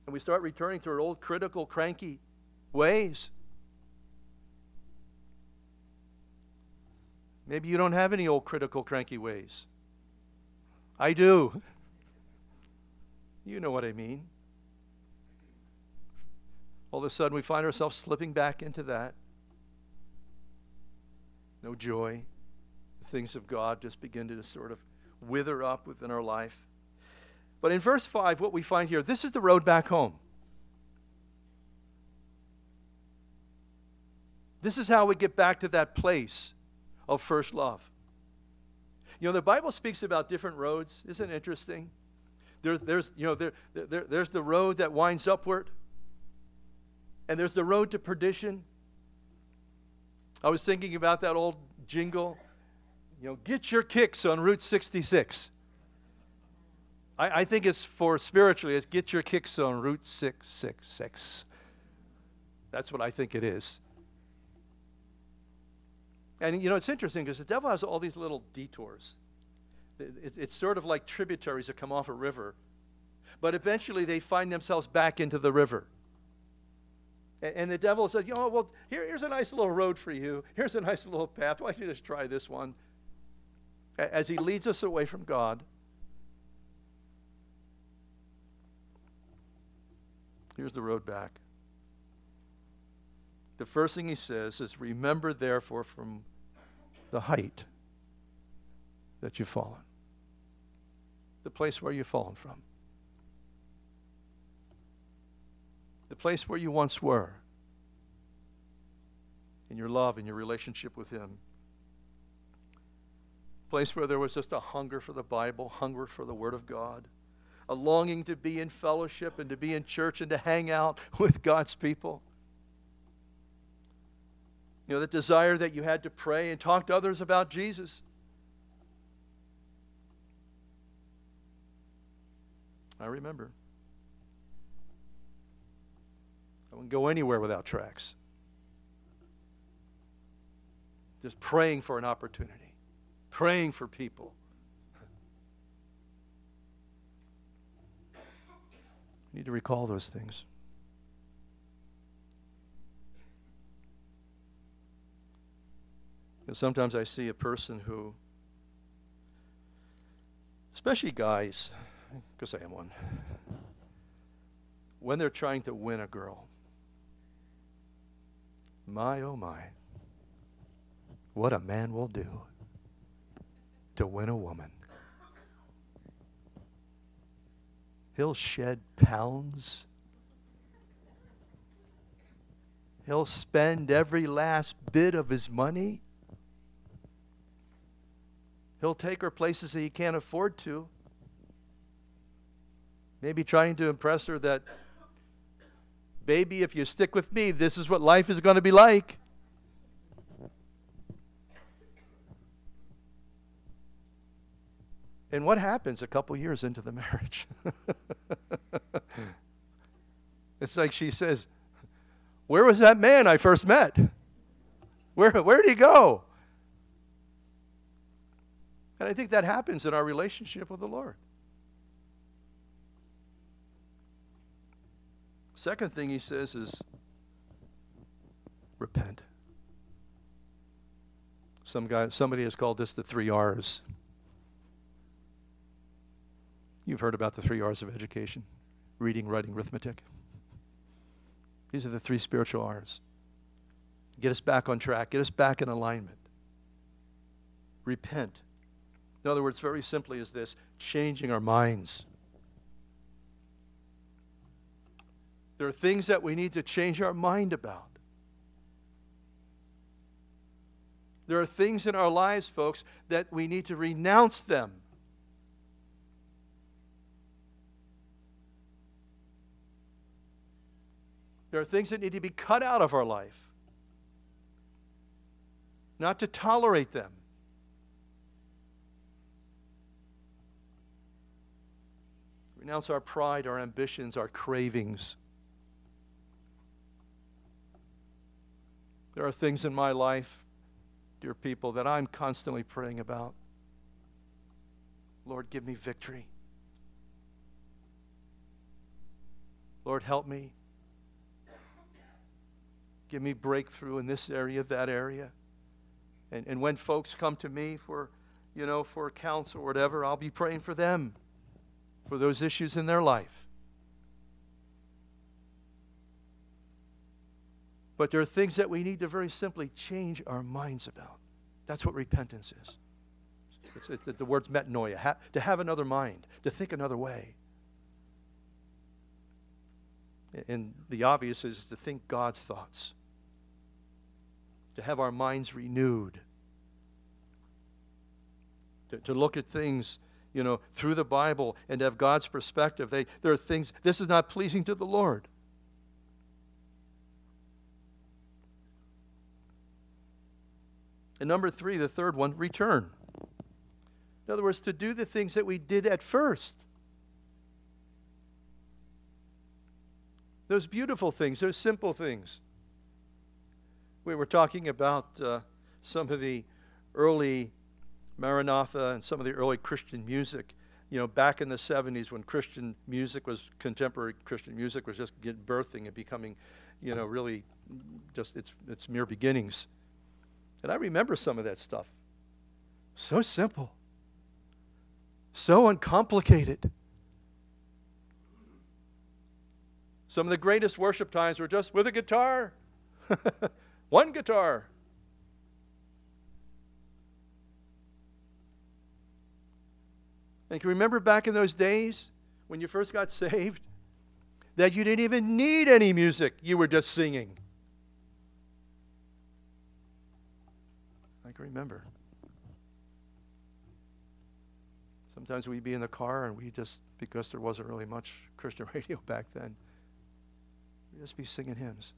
And we start returning to our old critical, cranky ways. Maybe you don't have any old critical, cranky ways. I do. You know what I mean. All of a sudden, we find ourselves slipping back into that no joy. The things of God just begin to sort of wither up within our life. But in verse 5, what we find here, this is the road back home. This is how we get back to that place of first love. You know, the Bible speaks about different roads. Isn't it interesting? There, there's, you know, there, there, there's the road that winds upward, and there's the road to perdition, I was thinking about that old jingle, you know, get your kicks on Route 66. I, I think it's for spiritually, it's get your kicks on Route 666. That's what I think it is. And you know, it's interesting because the devil has all these little detours. It's sort of like tributaries that come off a river, but eventually they find themselves back into the river. And the devil says, you know, well, here, here's a nice little road for you. Here's a nice little path. Why don't you just try this one? As he leads us away from God. Here's the road back. The first thing he says is, Remember, therefore, from the height that you've fallen, the place where you've fallen from. Place where you once were in your love and your relationship with Him. Place where there was just a hunger for the Bible, hunger for the Word of God, a longing to be in fellowship and to be in church and to hang out with God's people. You know, the desire that you had to pray and talk to others about Jesus. I remember. I go anywhere without tracts. Just praying for an opportunity, praying for people. You need to recall those things. Know, sometimes I see a person who, especially guys, because I am one, when they're trying to win a girl, my, oh my. What a man will do to win a woman. He'll shed pounds. He'll spend every last bit of his money. He'll take her places that he can't afford to. Maybe trying to impress her that Baby, if you stick with me, this is what life is going to be like. And what happens a couple years into the marriage? it's like she says, Where was that man I first met? Where, where did he go? And I think that happens in our relationship with the Lord. Second thing he says is repent. Some guy, somebody has called this the three R's. You've heard about the three R's of education reading, writing, arithmetic. These are the three spiritual R's. get us back on track, get us back in alignment. Repent. In other words, very simply, is this changing our minds. There are things that we need to change our mind about. There are things in our lives, folks, that we need to renounce them. There are things that need to be cut out of our life, not to tolerate them. Renounce our pride, our ambitions, our cravings. There are things in my life, dear people, that I'm constantly praying about. Lord, give me victory. Lord, help me. Give me breakthrough in this area, that area. And, and when folks come to me for, you know, for counsel or whatever, I'll be praying for them for those issues in their life. But there are things that we need to very simply change our minds about. That's what repentance is. It's, it's, the word's metanoia, ha, to have another mind, to think another way. And the obvious is to think God's thoughts, to have our minds renewed, to, to look at things you know, through the Bible and have God's perspective. They, there are things, this is not pleasing to the Lord. And number three, the third one, return. In other words, to do the things that we did at first. Those beautiful things, those simple things. We were talking about uh, some of the early Maranatha and some of the early Christian music. You know, back in the 70s when Christian music was, contemporary Christian music was just birthing and becoming, you know, really just its, its mere beginnings. And I remember some of that stuff. So simple, so uncomplicated. Some of the greatest worship times were just with a guitar, one guitar. And can you remember back in those days when you first got saved that you didn't even need any music, you were just singing? Can remember. Sometimes we'd be in the car and we just, because there wasn't really much Christian radio back then, we'd just be singing hymns.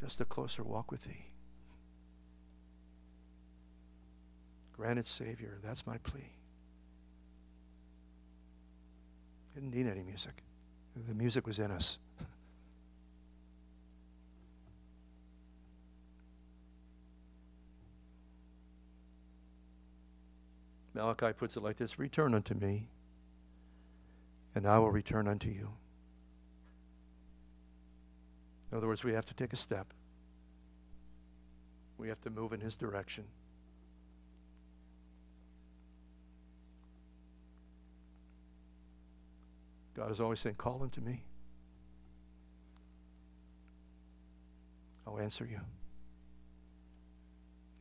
Just a closer walk with Thee. Granted, Savior, that's my plea. Didn't need any music. The music was in us. Malachi puts it like this Return unto me, and I will return unto you. In other words, we have to take a step, we have to move in His direction. God is always saying, Call unto me. I'll answer you.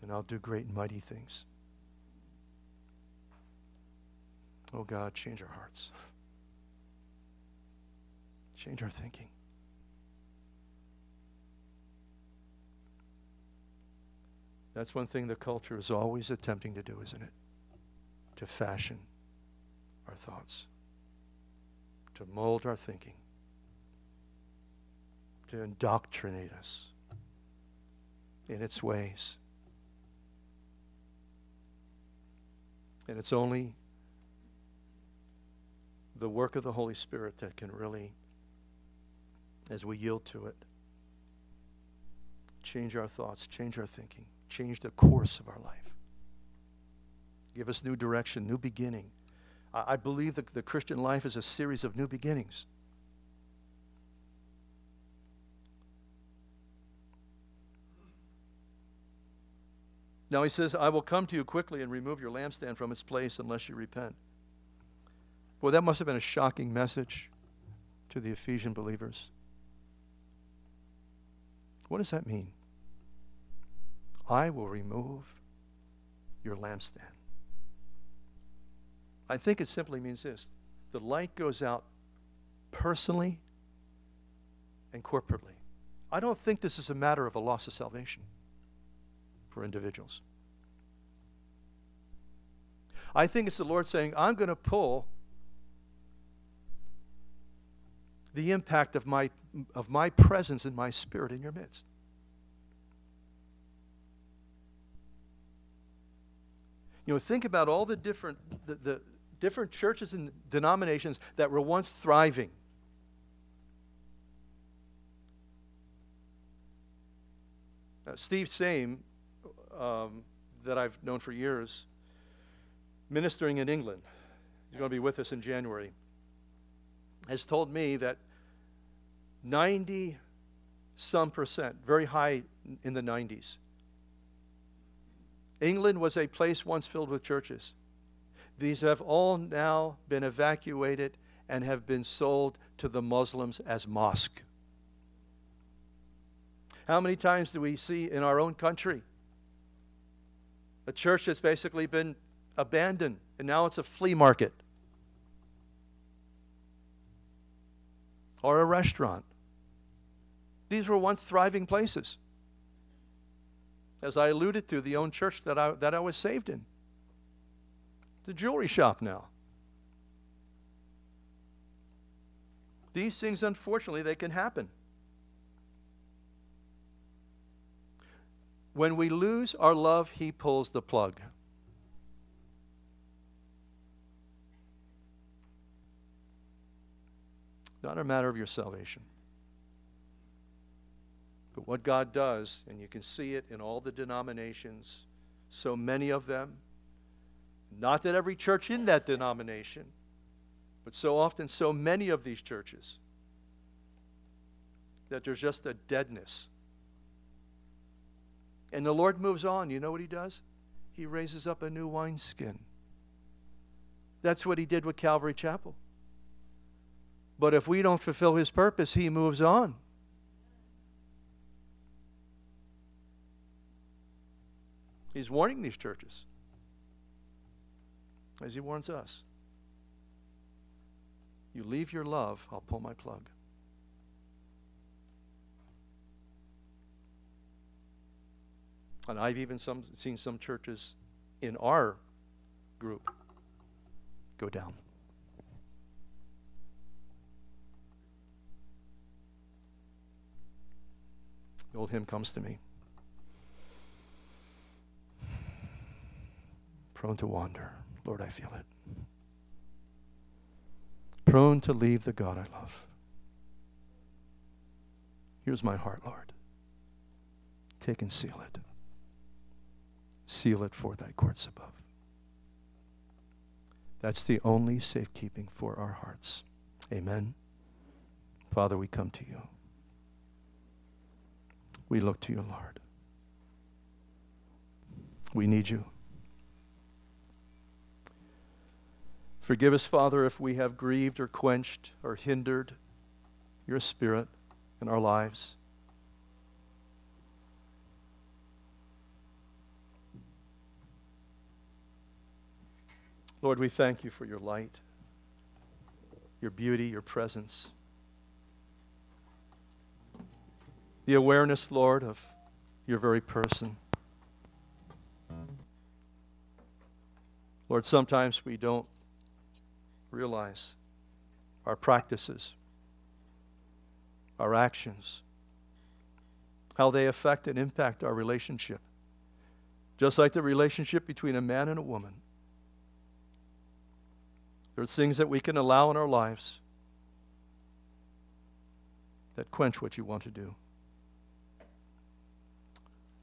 And I'll do great and mighty things. Oh God, change our hearts. Change our thinking. That's one thing the culture is always attempting to do, isn't it? To fashion our thoughts to mold our thinking, to indoctrinate us in its ways. And it's only the work of the Holy Spirit that can really, as we yield to it, change our thoughts, change our thinking, change the course of our life. Give us new direction, new beginning, I believe that the Christian life is a series of new beginnings. Now he says, I will come to you quickly and remove your lampstand from its place unless you repent. Well, that must have been a shocking message to the Ephesian believers. What does that mean? I will remove your lampstand. I think it simply means this the light goes out personally and corporately. I don't think this is a matter of a loss of salvation for individuals. I think it's the Lord saying, I'm going to pull the impact of my, of my presence and my spirit in your midst. You know, think about all the different, the, the different churches and denominations that were once thriving. Uh, Steve Same, um, that I've known for years, ministering in England, he's going to be with us in January, has told me that 90 some percent, very high in the 90s. England was a place once filled with churches. These have all now been evacuated and have been sold to the Muslims as mosque. How many times do we see in our own country a church that's basically been abandoned and now it's a flea market or a restaurant? These were once thriving places. As I alluded to, the own church that I, that I was saved in. It's a jewelry shop now. These things, unfortunately, they can happen. When we lose our love, He pulls the plug. Not a matter of your salvation. But what God does, and you can see it in all the denominations, so many of them, not that every church in that denomination, but so often, so many of these churches, that there's just a deadness and the Lord moves on. You know what He does? He raises up a new wineskin. That's what He did with Calvary Chapel. But if we don't fulfill His purpose, He moves on. He's warning these churches as He warns us. You leave your love, I'll pull my plug. And I've even some, seen some churches in our group go down. The old hymn comes to me. Prone to wander. Lord, I feel it. Prone to leave the God I love. Here's my heart, Lord. Take and seal it seal it for thy courts above. That's the only safekeeping for our hearts. Amen. Father, we come to you. We look to you, Lord. We need you. Forgive us, Father, if we have grieved or quenched or hindered your spirit in our lives. Lord, we thank you for your light, your beauty, your presence. The awareness, Lord, of your very person. Lord, sometimes we don't realize our practices, our actions, how they affect and impact our relationship. Just like the relationship between a man and a woman. There's things that we can allow in our lives that quench what you want to do.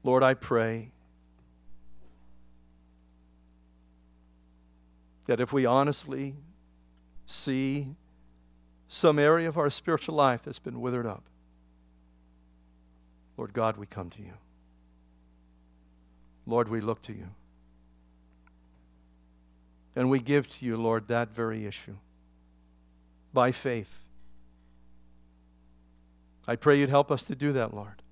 Lord, I pray that if we honestly see some area of our spiritual life that's been withered up, Lord God, we come to you. Lord, we look to you. And we give to you, Lord, that very issue by faith. I pray you'd help us to do that, Lord.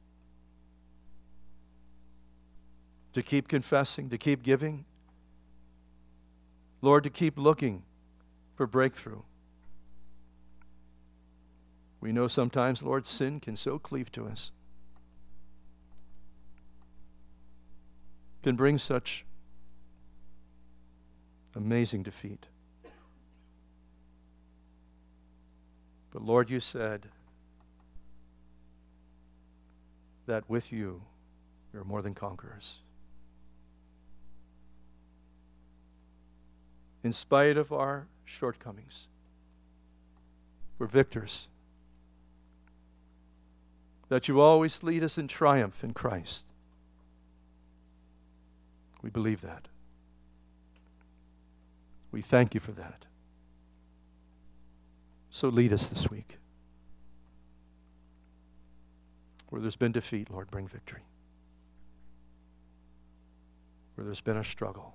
To keep confessing, to keep giving. Lord, to keep looking for breakthrough. We know sometimes, Lord, sin can so cleave to us, can bring such amazing defeat. But Lord, you said that with you, we are more than conquerors. In spite of our shortcomings, we're victors. That you always lead us in triumph in Christ. We believe that. We thank you for that. So lead us this week. Where there's been defeat, Lord, bring victory. Where there's been a struggle,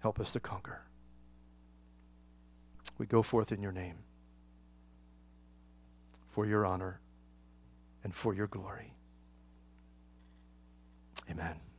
help us to conquer. We go forth in your name for your honor and for your glory. Amen.